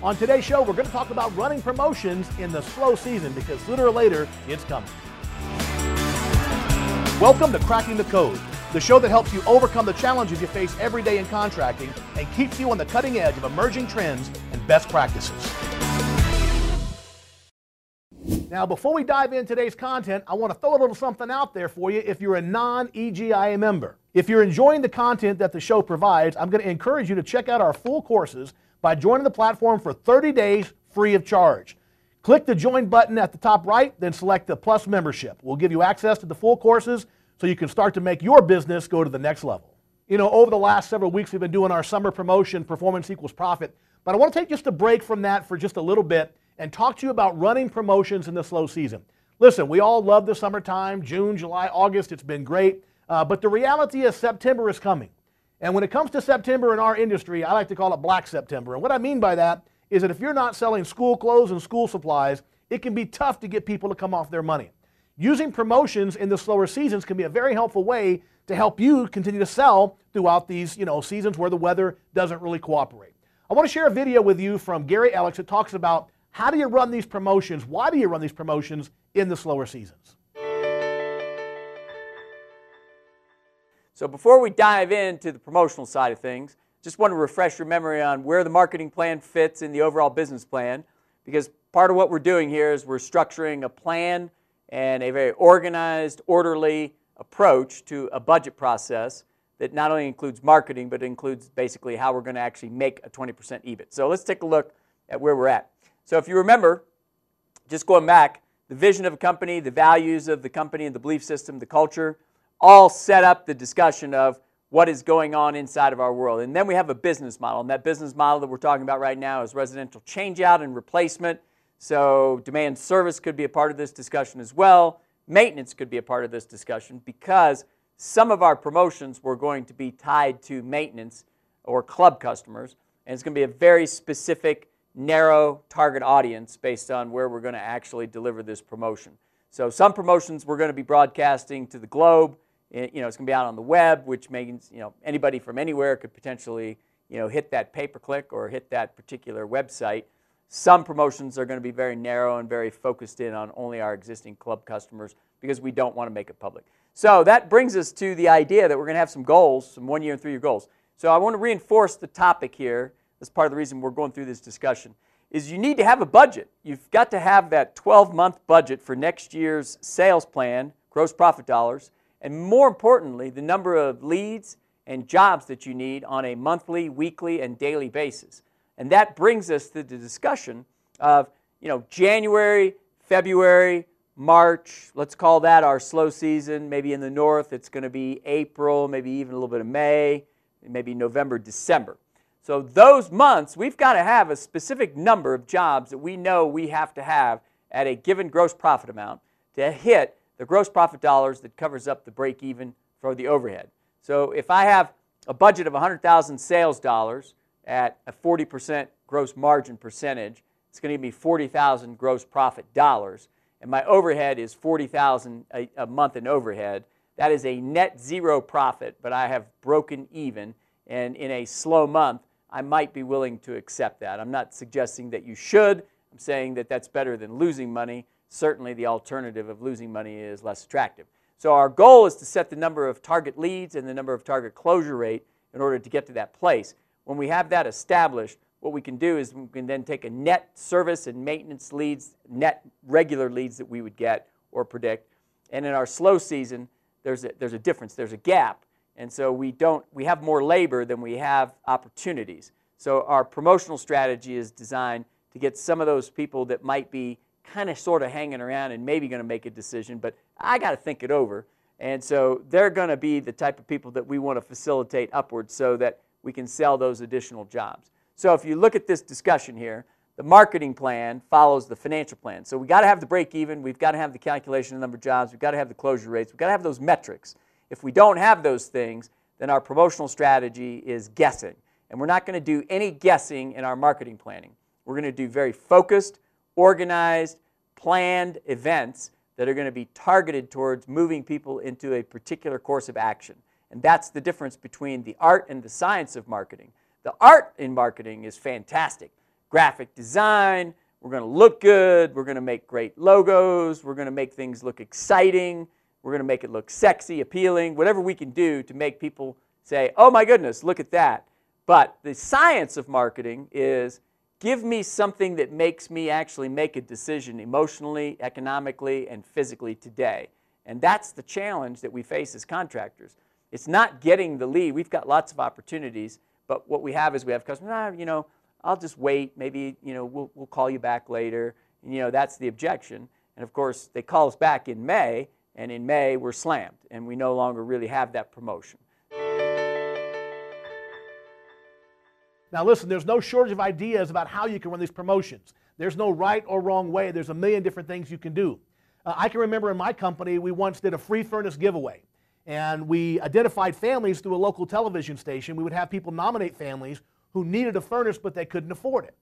On today's show, we're going to talk about running promotions in the slow season because sooner or later, it's coming. Welcome to Cracking the Code, the show that helps you overcome the challenges you face every day in contracting and keeps you on the cutting edge of emerging trends and best practices. Now, before we dive in today's content, I want to throw a little something out there for you if you're a non EGIA member. If you're enjoying the content that the show provides, I'm going to encourage you to check out our full courses by joining the platform for 30 days free of charge. Click the join button at the top right, then select the plus membership. We'll give you access to the full courses so you can start to make your business go to the next level. You know, over the last several weeks, we've been doing our summer promotion, Performance Equals Profit, but I want to take just a break from that for just a little bit and talk to you about running promotions in the slow season. Listen, we all love the summertime, June, July, August, it's been great, uh, but the reality is September is coming. And when it comes to September in our industry, I like to call it Black September. And what I mean by that is that if you're not selling school clothes and school supplies, it can be tough to get people to come off their money. Using promotions in the slower seasons can be a very helpful way to help you continue to sell throughout these you know, seasons where the weather doesn't really cooperate. I want to share a video with you from Gary Ellicks that talks about how do you run these promotions, why do you run these promotions in the slower seasons. So before we dive into the promotional side of things, just want to refresh your memory on where the marketing plan fits in the overall business plan because part of what we're doing here is we're structuring a plan and a very organized, orderly approach to a budget process that not only includes marketing but includes basically how we're going to actually make a 20% EBIT. So let's take a look at where we're at. So if you remember, just going back, the vision of a company, the values of the company and the belief system, the culture, all set up the discussion of what is going on inside of our world. And then we have a business model. And that business model that we're talking about right now is residential changeout and replacement. So demand service could be a part of this discussion as well. Maintenance could be a part of this discussion because some of our promotions were going to be tied to maintenance or club customers. And it's going to be a very specific, narrow target audience based on where we're going to actually deliver this promotion. So some promotions we're going to be broadcasting to the globe you know, it's going to be out on the web, which means you know anybody from anywhere could potentially you know hit that pay per click or hit that particular website. Some promotions are going to be very narrow and very focused in on only our existing club customers because we don't want to make it public. So that brings us to the idea that we're going to have some goals, some one year and three year goals. So I want to reinforce the topic here. That's part of the reason we're going through this discussion. Is you need to have a budget. You've got to have that 12 month budget for next year's sales plan, gross profit dollars and more importantly, the number of leads and jobs that you need on a monthly, weekly, and daily basis. And that brings us to the discussion of, you know, January, February, March, let's call that our slow season. Maybe in the north it's going to be April, maybe even a little bit of May, maybe November, December. So those months, we've got to have a specific number of jobs that we know we have to have at a given gross profit amount to hit the gross profit dollars that covers up the break even for the overhead. So if I have a budget of 100,000 sales dollars at a 40% gross margin percentage, it's going to give me 40,000 gross profit dollars, and my overhead is 40,000 a, month in overhead. That is a net zero profit, but I have broken even, and in a slow month, I might be willing to accept that. I'm not suggesting that you should. I'm saying that that's better than losing money certainly the alternative of losing money is less attractive. So our goal is to set the number of target leads and the number of target closure rate in order to get to that place. When we have that established, what we can do is we can then take a net service and maintenance leads, net regular leads that we would get or predict. And in our slow season, there's a, there's a difference, there's a gap. And so we don't we have more labor than we have opportunities. So our promotional strategy is designed to get some of those people that might be kind of sort of hanging around and maybe going to make a decision, but I got to think it over. And so they're going to be the type of people that we want to facilitate upwards so that we can sell those additional jobs. So if you look at this discussion here, the marketing plan follows the financial plan. So we've got to have the break even, we've got to have the calculation of the number of jobs, we've got to have the closure rates, we've got to have those metrics. If we don't have those things, then our promotional strategy is guessing. And we're not going to do any guessing in our marketing planning. We're going to do very focused, organized, planned events that are going to be targeted towards moving people into a particular course of action. And that's the difference between the art and the science of marketing. The art in marketing is fantastic graphic design, we're going to look good, we're going to make great logos, we're going to make things look exciting, we're going to make it look sexy, appealing, whatever we can do to make people say, oh my goodness, look at that. But the science of marketing is give me something that makes me actually make a decision emotionally, economically, and physically today. And that's the challenge that we face as contractors. It's not getting the lead. We've got lots of opportunities, but what we have is we have customers, ah, you know, I'll just wait. Maybe, you know, we'll, we'll call you back later. And, you know, that's the objection. And of course, they call us back in May, and in May, we're slammed, and we no longer really have that promotion. Now, listen, there's no shortage of ideas about how you can run these promotions. There's no right or wrong way. There's a million different things you can do. Uh, I can remember in my company, we once did a free furnace giveaway. And we identified families through a local television station. We would have people nominate families who needed a furnace but they couldn't afford it.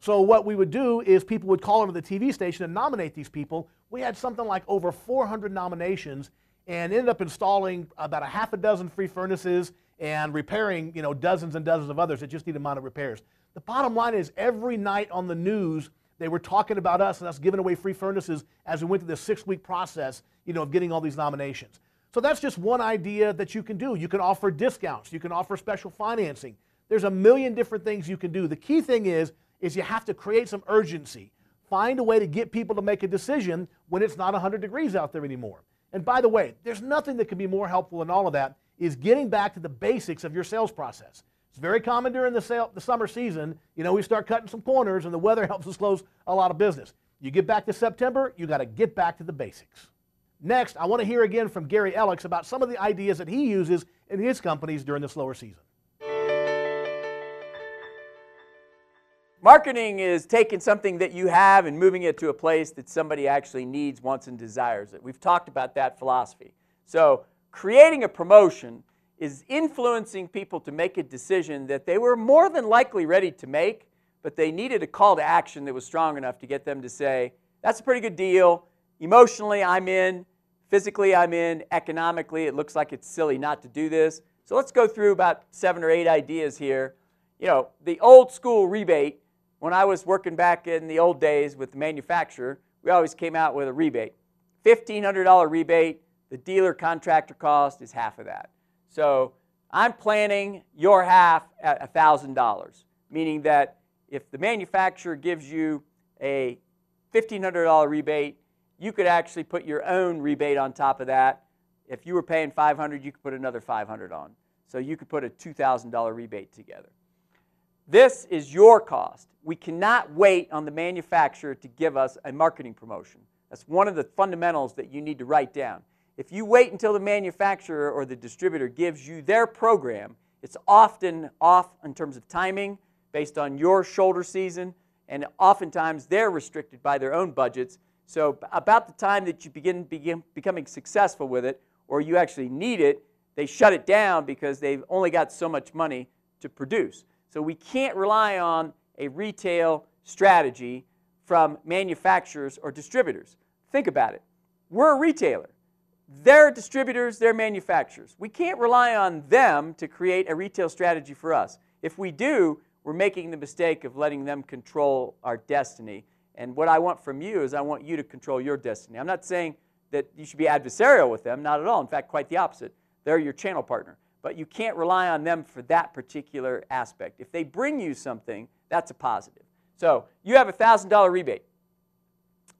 So what we would do is people would call into the TV station and nominate these people. We had something like over 400 nominations and ended up installing about a half a dozen free furnaces and repairing, you know, dozens and dozens of others that just need needed minor repairs. The bottom line is every night on the news, they were talking about us and us giving away free furnaces as we went through this six-week process, you know, of getting all these nominations. So that's just one idea that you can do. You can offer discounts. You can offer special financing. There's a million different things you can do. The key thing is, is you have to create some urgency. Find a way to get people to make a decision when it's not 100 degrees out there anymore. And by the way, there's nothing that can be more helpful than all of that is getting back to the basics of your sales process. It's very common during the, sale, the summer season. You know, we start cutting some corners and the weather helps us close a lot of business. You get back to September, you got to get back to the basics. Next, I want to hear again from Gary Ellicks about some of the ideas that he uses in his companies during the slower season. Marketing is taking something that you have and moving it to a place that somebody actually needs, wants, and desires it. We've talked about that philosophy. So, creating a promotion is influencing people to make a decision that they were more than likely ready to make, but they needed a call to action that was strong enough to get them to say, That's a pretty good deal. Emotionally, I'm in. Physically, I'm in. Economically, it looks like it's silly not to do this. So let's go through about seven or eight ideas here. You know, the old school rebate, when I was working back in the old days with the manufacturer, we always came out with a rebate. $1,500 rebate, the dealer contractor cost is half of that. So I'm planning your half at $1,000, meaning that if the manufacturer gives you a $1,500 rebate, you could actually put your own rebate on top of that. If you were paying 500, you could put another 500 on. So you could put a $2,000 rebate together. This is your cost. We cannot wait on the manufacturer to give us a marketing promotion. That's one of the fundamentals that you need to write down. If you wait until the manufacturer or the distributor gives you their program, it's often off in terms of timing based on your shoulder season, and oftentimes they're restricted by their own budgets so about the time that you begin, begin becoming successful with it, or you actually need it, they shut it down because they've only got so much money to produce. So we can't rely on a retail strategy from manufacturers or distributors. Think about it. We're a retailer. They're distributors, they're manufacturers. We can't rely on them to create a retail strategy for us. If we do, we're making the mistake of letting them control our destiny and what I want from you is I want you to control your destiny. I'm not saying that you should be adversarial with them, not at all. In fact, quite the opposite. They're your channel partner. But you can't rely on them for that particular aspect. If they bring you something, that's a positive. So you have a $1,000 rebate.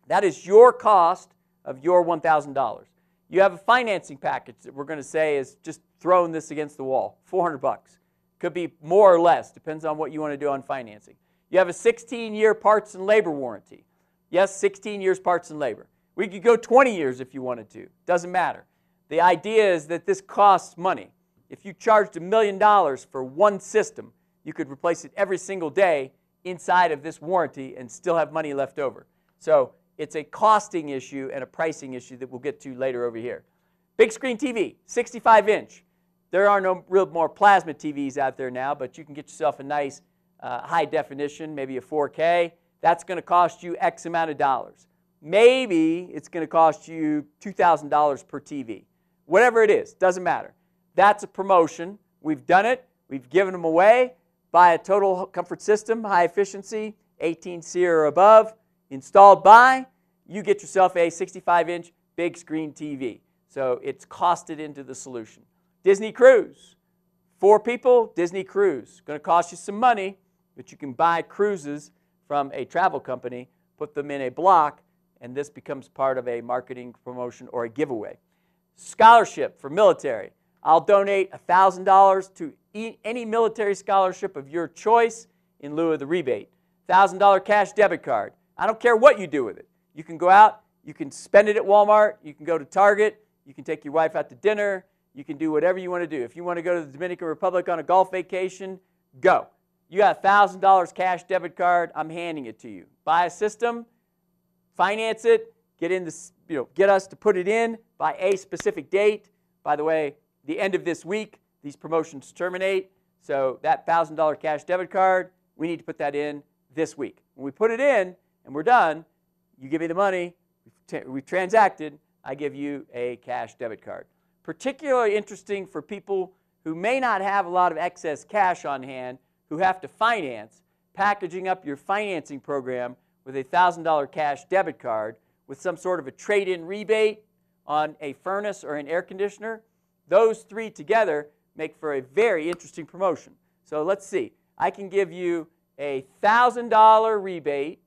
That is your cost of your $1,000. You have a financing package that we're going to say is just throwing this against the wall, 400 bucks. Could be more or less, depends on what you want to do on financing. You have a 16 year parts and labor warranty. Yes, 16 years parts and labor. We could go 20 years if you wanted to. Doesn't matter. The idea is that this costs money. If you charged a million dollars for one system, you could replace it every single day inside of this warranty and still have money left over. So it's a costing issue and a pricing issue that we'll get to later over here. Big screen TV, 65 inch. There are no real more plasma TVs out there now, but you can get yourself a nice uh, high definition, maybe a 4K, that's going to cost you X amount of dollars. Maybe it's going to cost you $2,000 per TV. Whatever it is, doesn't matter. That's a promotion. We've done it. We've given them away. Buy a total comfort system, high efficiency, 18 SEER or above, installed by, you get yourself a 65 inch big screen TV. So it's costed into the solution. Disney Cruise. Four people, Disney Cruise. Going to cost you some money, but you can buy cruises from a travel company, put them in a block, and this becomes part of a marketing promotion or a giveaway. Scholarship for military. I'll donate $1,000 to any military scholarship of your choice in lieu of the rebate. $1,000 cash debit card. I don't care what you do with it. You can go out, you can spend it at Walmart, you can go to Target, you can take your wife out to dinner, you can do whatever you want to do. If you want to go to the Dominican Republic on a golf vacation, go. You got $1,000 cash debit card, I'm handing it to you. Buy a system, finance it, get in this, you know, get us to put it in by a specific date. By the way, the end of this week, these promotions terminate. So that $1,000 cash debit card, we need to put that in this week. When we put it in and we're done, you give me the money, we've transacted, I give you a cash debit card. Particularly interesting for people who may not have a lot of excess cash on hand, who have to finance, packaging up your financing program with a $1,000 cash debit card with some sort of a trade-in rebate on a furnace or an air conditioner. Those three together make for a very interesting promotion. So let's see. I can give you a $1,000 rebate.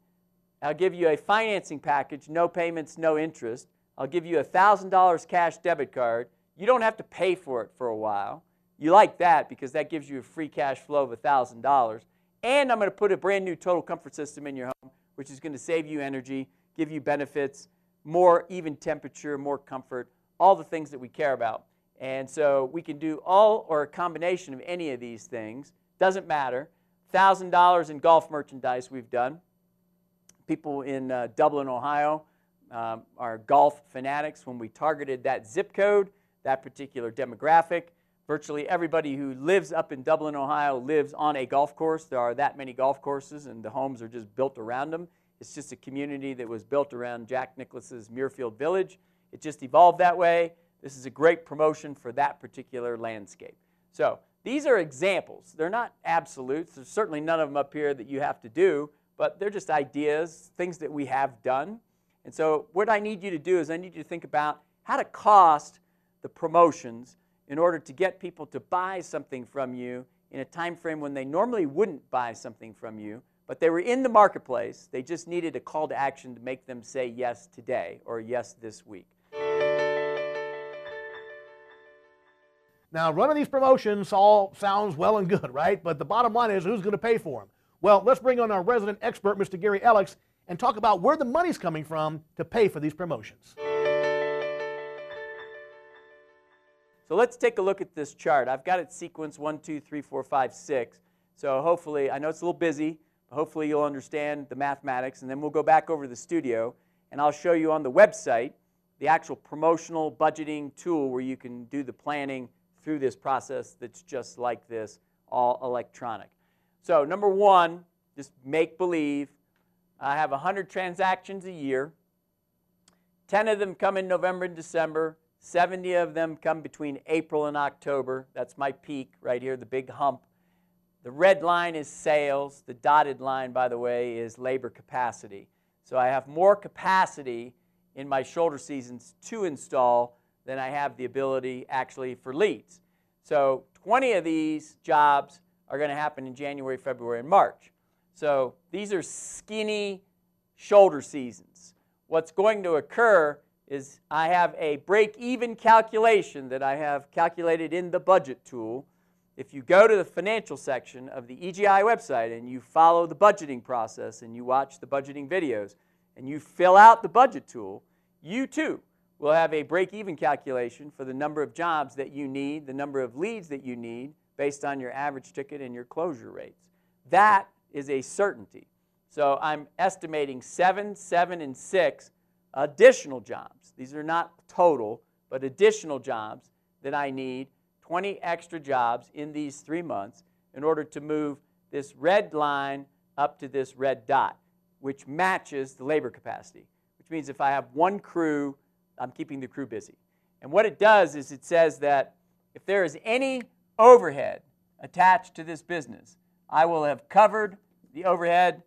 I'll give you a financing package, no payments, no interest. I'll give you a $1,000 cash debit card. You don't have to pay for it for a while. You like that because that gives you a free cash flow of $1,000. And I'm going to put a brand new total comfort system in your home, which is going to save you energy, give you benefits, more even temperature, more comfort, all the things that we care about. And so we can do all or a combination of any of these things. Doesn't matter. $1,000 in golf merchandise we've done. People in uh, Dublin, Ohio um, are golf fanatics. When we targeted that zip code, that particular demographic, virtually everybody who lives up in Dublin, Ohio lives on a golf course. There are that many golf courses and the homes are just built around them. It's just a community that was built around Jack Nicklaus's Muirfield Village. It just evolved that way. This is a great promotion for that particular landscape. So these are examples. They're not absolutes. There's certainly none of them up here that you have to do, but they're just ideas, things that we have done. And so what I need you to do is I need you to think about how to cost the promotions in order to get people to buy something from you in a time frame when they normally wouldn't buy something from you, but they were in the marketplace. They just needed a call to action to make them say yes today or yes this week. Now, running these promotions all sounds well and good, right? But the bottom line is who's going to pay for them? Well, let's bring on our resident expert, Mr. Gary Ellicks, and talk about where the money's coming from to pay for these promotions. So let's take a look at this chart. I've got it sequenced 1, 2, 3, 4, 5, 6. So hopefully, I know it's a little busy, but hopefully you'll understand the mathematics, and then we'll go back over to the studio, and I'll show you on the website the actual promotional budgeting tool where you can do the planning through this process that's just like this, all electronic. So number one, just make believe. I have 100 transactions a year. 10 of them come in November and December. 70 of them come between April and October. That's my peak right here, the big hump. The red line is sales. The dotted line, by the way, is labor capacity. So I have more capacity in my shoulder seasons to install than I have the ability actually for leads. So 20 of these jobs are going to happen in January, February, and March. So these are skinny shoulder seasons. What's going to occur is I have a break-even calculation that I have calculated in the budget tool. If you go to the financial section of the EGI website and you follow the budgeting process and you watch the budgeting videos and you fill out the budget tool, you too We'll have a break-even calculation for the number of jobs that you need, the number of leads that you need based on your average ticket and your closure rates. That is a certainty. So I'm estimating seven, seven, and six additional jobs. These are not total, but additional jobs that I need, 20 extra jobs in these three months in order to move this red line up to this red dot, which matches the labor capacity, which means if I have one crew I'm keeping the crew busy. And what it does is it says that if there is any overhead attached to this business, I will have covered the overhead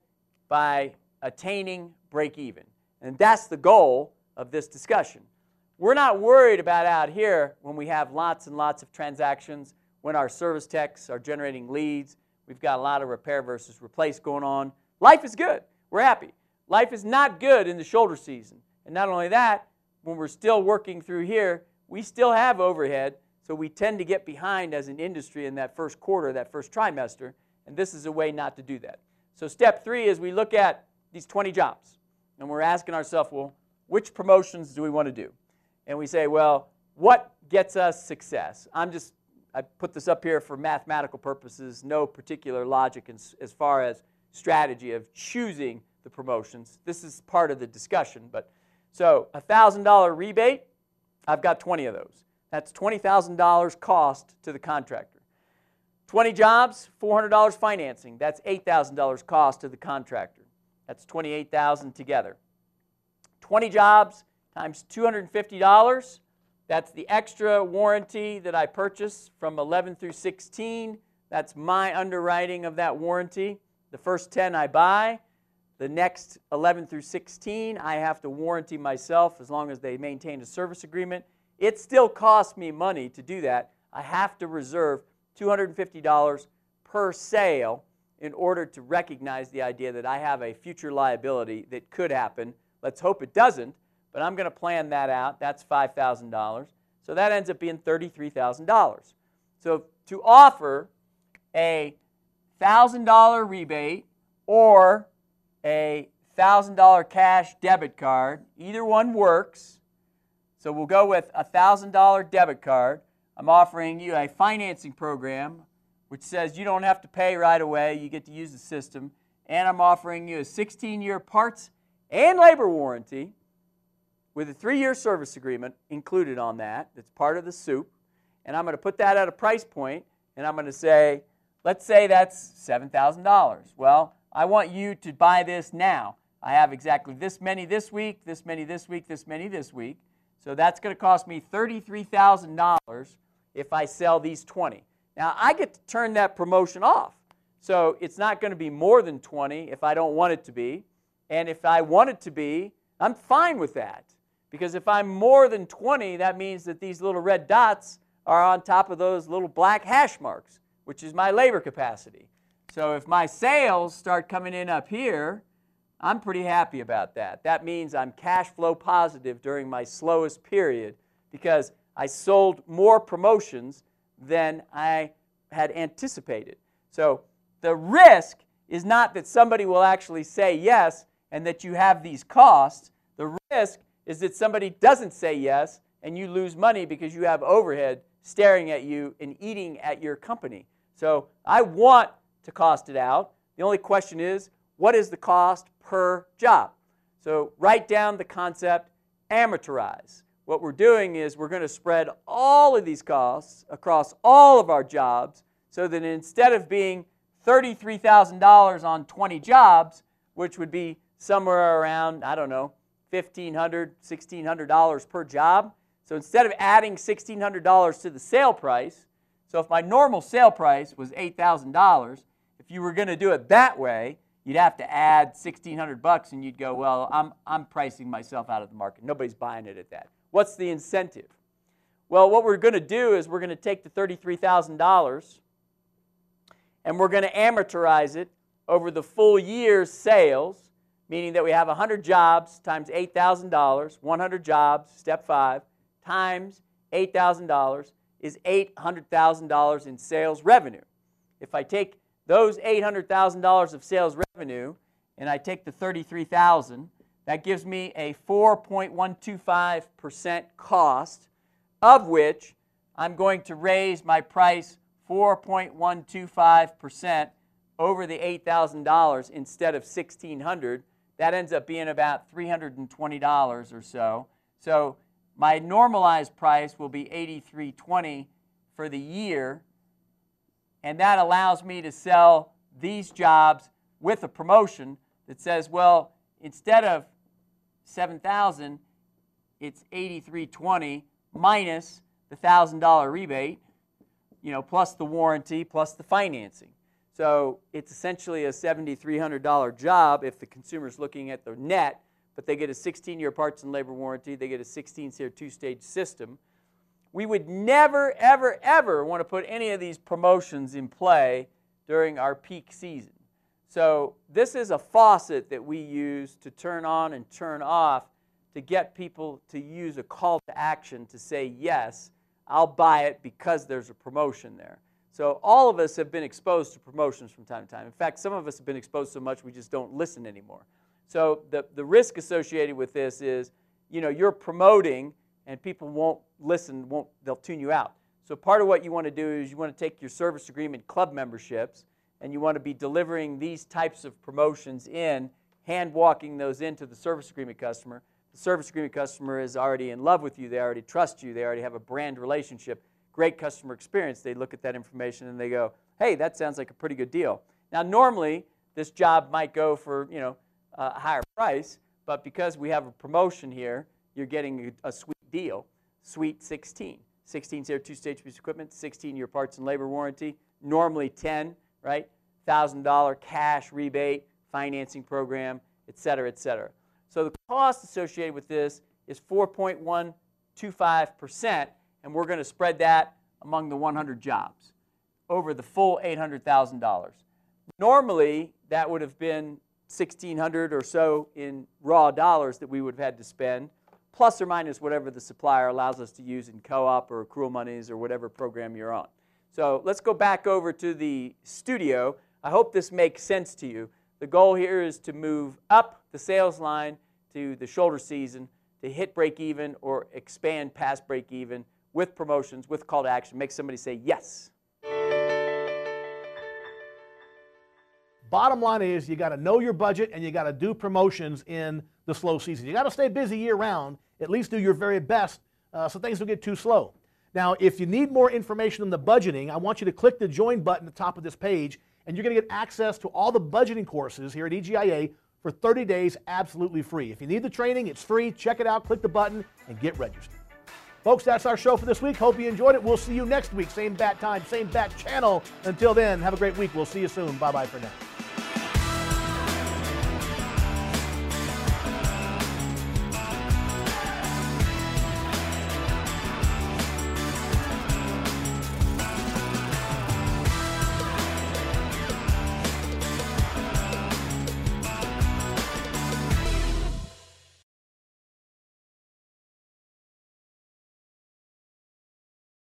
by attaining break even. And that's the goal of this discussion. We're not worried about out here when we have lots and lots of transactions, when our service techs are generating leads, we've got a lot of repair versus replace going on. Life is good. We're happy. Life is not good in the shoulder season. And not only that, when we're still working through here, we still have overhead, so we tend to get behind as an industry in that first quarter, that first trimester, and this is a way not to do that. So step three is we look at these 20 jobs, and we're asking ourselves, well, which promotions do we want to do? And we say, well, what gets us success? I'm just, I put this up here for mathematical purposes, no particular logic as, as far as strategy of choosing the promotions. This is part of the discussion, but so a $1,000 rebate, I've got 20 of those. That's $20,000 cost to the contractor. 20 jobs, $400 financing. That's $8,000 cost to the contractor. That's 28,000 together. 20 jobs times $250. That's the extra warranty that I purchased from 11 through 16. That's my underwriting of that warranty. The first 10 I buy. The next 11 through 16 I have to warranty myself as long as they maintain a service agreement. It still costs me money to do that. I have to reserve $250 per sale in order to recognize the idea that I have a future liability that could happen. Let's hope it doesn't, but I'm going to plan that out. That's $5,000. So that ends up being $33,000. So to offer a $1,000 rebate or a $1,000 cash debit card, either one works. So we'll go with a $1,000 debit card. I'm offering you a financing program which says you don't have to pay right away, you get to use the system. And I'm offering you a 16 year parts and labor warranty with a three year service agreement included on that. That's part of the soup. And I'm going to put that at a price point, and I'm going to say, let's say that's $7,000. Well, I want you to buy this now. I have exactly this many this week, this many this week, this many this week. So that's going to cost me $33,000 if I sell these 20. Now, I get to turn that promotion off. So it's not going to be more than 20 if I don't want it to be. And if I want it to be, I'm fine with that. Because if I'm more than 20, that means that these little red dots are on top of those little black hash marks, which is my labor capacity. So if my sales start coming in up here, I'm pretty happy about that. That means I'm cash flow positive during my slowest period because I sold more promotions than I had anticipated. So the risk is not that somebody will actually say yes and that you have these costs. The risk is that somebody doesn't say yes and you lose money because you have overhead staring at you and eating at your company. So I want to cost it out. The only question is, what is the cost per job? So write down the concept, amortize. What we're doing is we're going to spread all of these costs across all of our jobs so that instead of being $33,000 on 20 jobs, which would be somewhere around, I don't know, $1,500, $1,600 per job. So instead of adding $1,600 to the sale price, so if my normal sale price was $8,000, if you were going to do it that way, you'd have to add 1600 bucks and you'd go, well, I'm, I'm pricing myself out of the market. Nobody's buying it at that. What's the incentive? Well, what we're going to do is we're going to take the $33,000 and we're going to amortize it over the full year's sales, meaning that we have 100 jobs times $8,000, 100 jobs, step five, times $8,000 is $800,000 in sales revenue. If I take those $800,000 of sales revenue and I take the 33,000, that gives me a 4.125% cost, of which I'm going to raise my price 4.125% over the $8,000 instead of 1,600. That ends up being about $320 or so. So my normalized price will be 83.20 for the year, and that allows me to sell these jobs with a promotion that says, well, instead of 7,000, it's 83.20 minus the $1,000 rebate, you know, plus the warranty, plus the financing. So it's essentially a $7,300 job if the consumer's looking at the net, but they get a 16 year parts and labor warranty, they get a 16 year two stage system. We would never, ever, ever want to put any of these promotions in play during our peak season. So this is a faucet that we use to turn on and turn off to get people to use a call to action to say, yes, I'll buy it because there's a promotion there. So all of us have been exposed to promotions from time to time. In fact, some of us have been exposed so much we just don't listen anymore. So the, the risk associated with this is, you know, you're promoting and people won't listen, won't, they'll tune you out. So part of what you want to do is you want to take your service agreement club memberships and you want to be delivering these types of promotions in, hand walking those into the service agreement customer. The service agreement customer is already in love with you, they already trust you, they already have a brand relationship, great customer experience. They look at that information and they go, hey, that sounds like a pretty good deal. Now, normally, this job might go for, you know, a higher price, but because we have a promotion here, you're getting a, a sweet deal, Sweet 16. 16 year two stage piece equipment, 16 year parts and labor warranty, normally 10, right? $1,000 cash rebate, financing program, et cetera, et cetera. So the cost associated with this is 4.125%, and we're going to spread that among the 100 jobs over the full $800,000. Normally, that would have been 1600 or so in raw dollars that we would have had to spend plus or minus whatever the supplier allows us to use in co-op or accrual monies or whatever program you're on. So let's go back over to the studio. I hope this makes sense to you. The goal here is to move up the sales line to the shoulder season to hit break even or expand past break even with promotions, with call to action. Make somebody say yes. Bottom line is you got to know your budget and you got to do promotions in the slow season. You got to stay busy year round at least do your very best uh, so things don't get too slow. Now, if you need more information on the budgeting, I want you to click the join button at the top of this page, and you're going to get access to all the budgeting courses here at EGIA for 30 days absolutely free. If you need the training, it's free. Check it out, click the button, and get registered. Folks, that's our show for this week. Hope you enjoyed it. We'll see you next week. Same bat time, same bat channel. Until then, have a great week. We'll see you soon. Bye bye for now.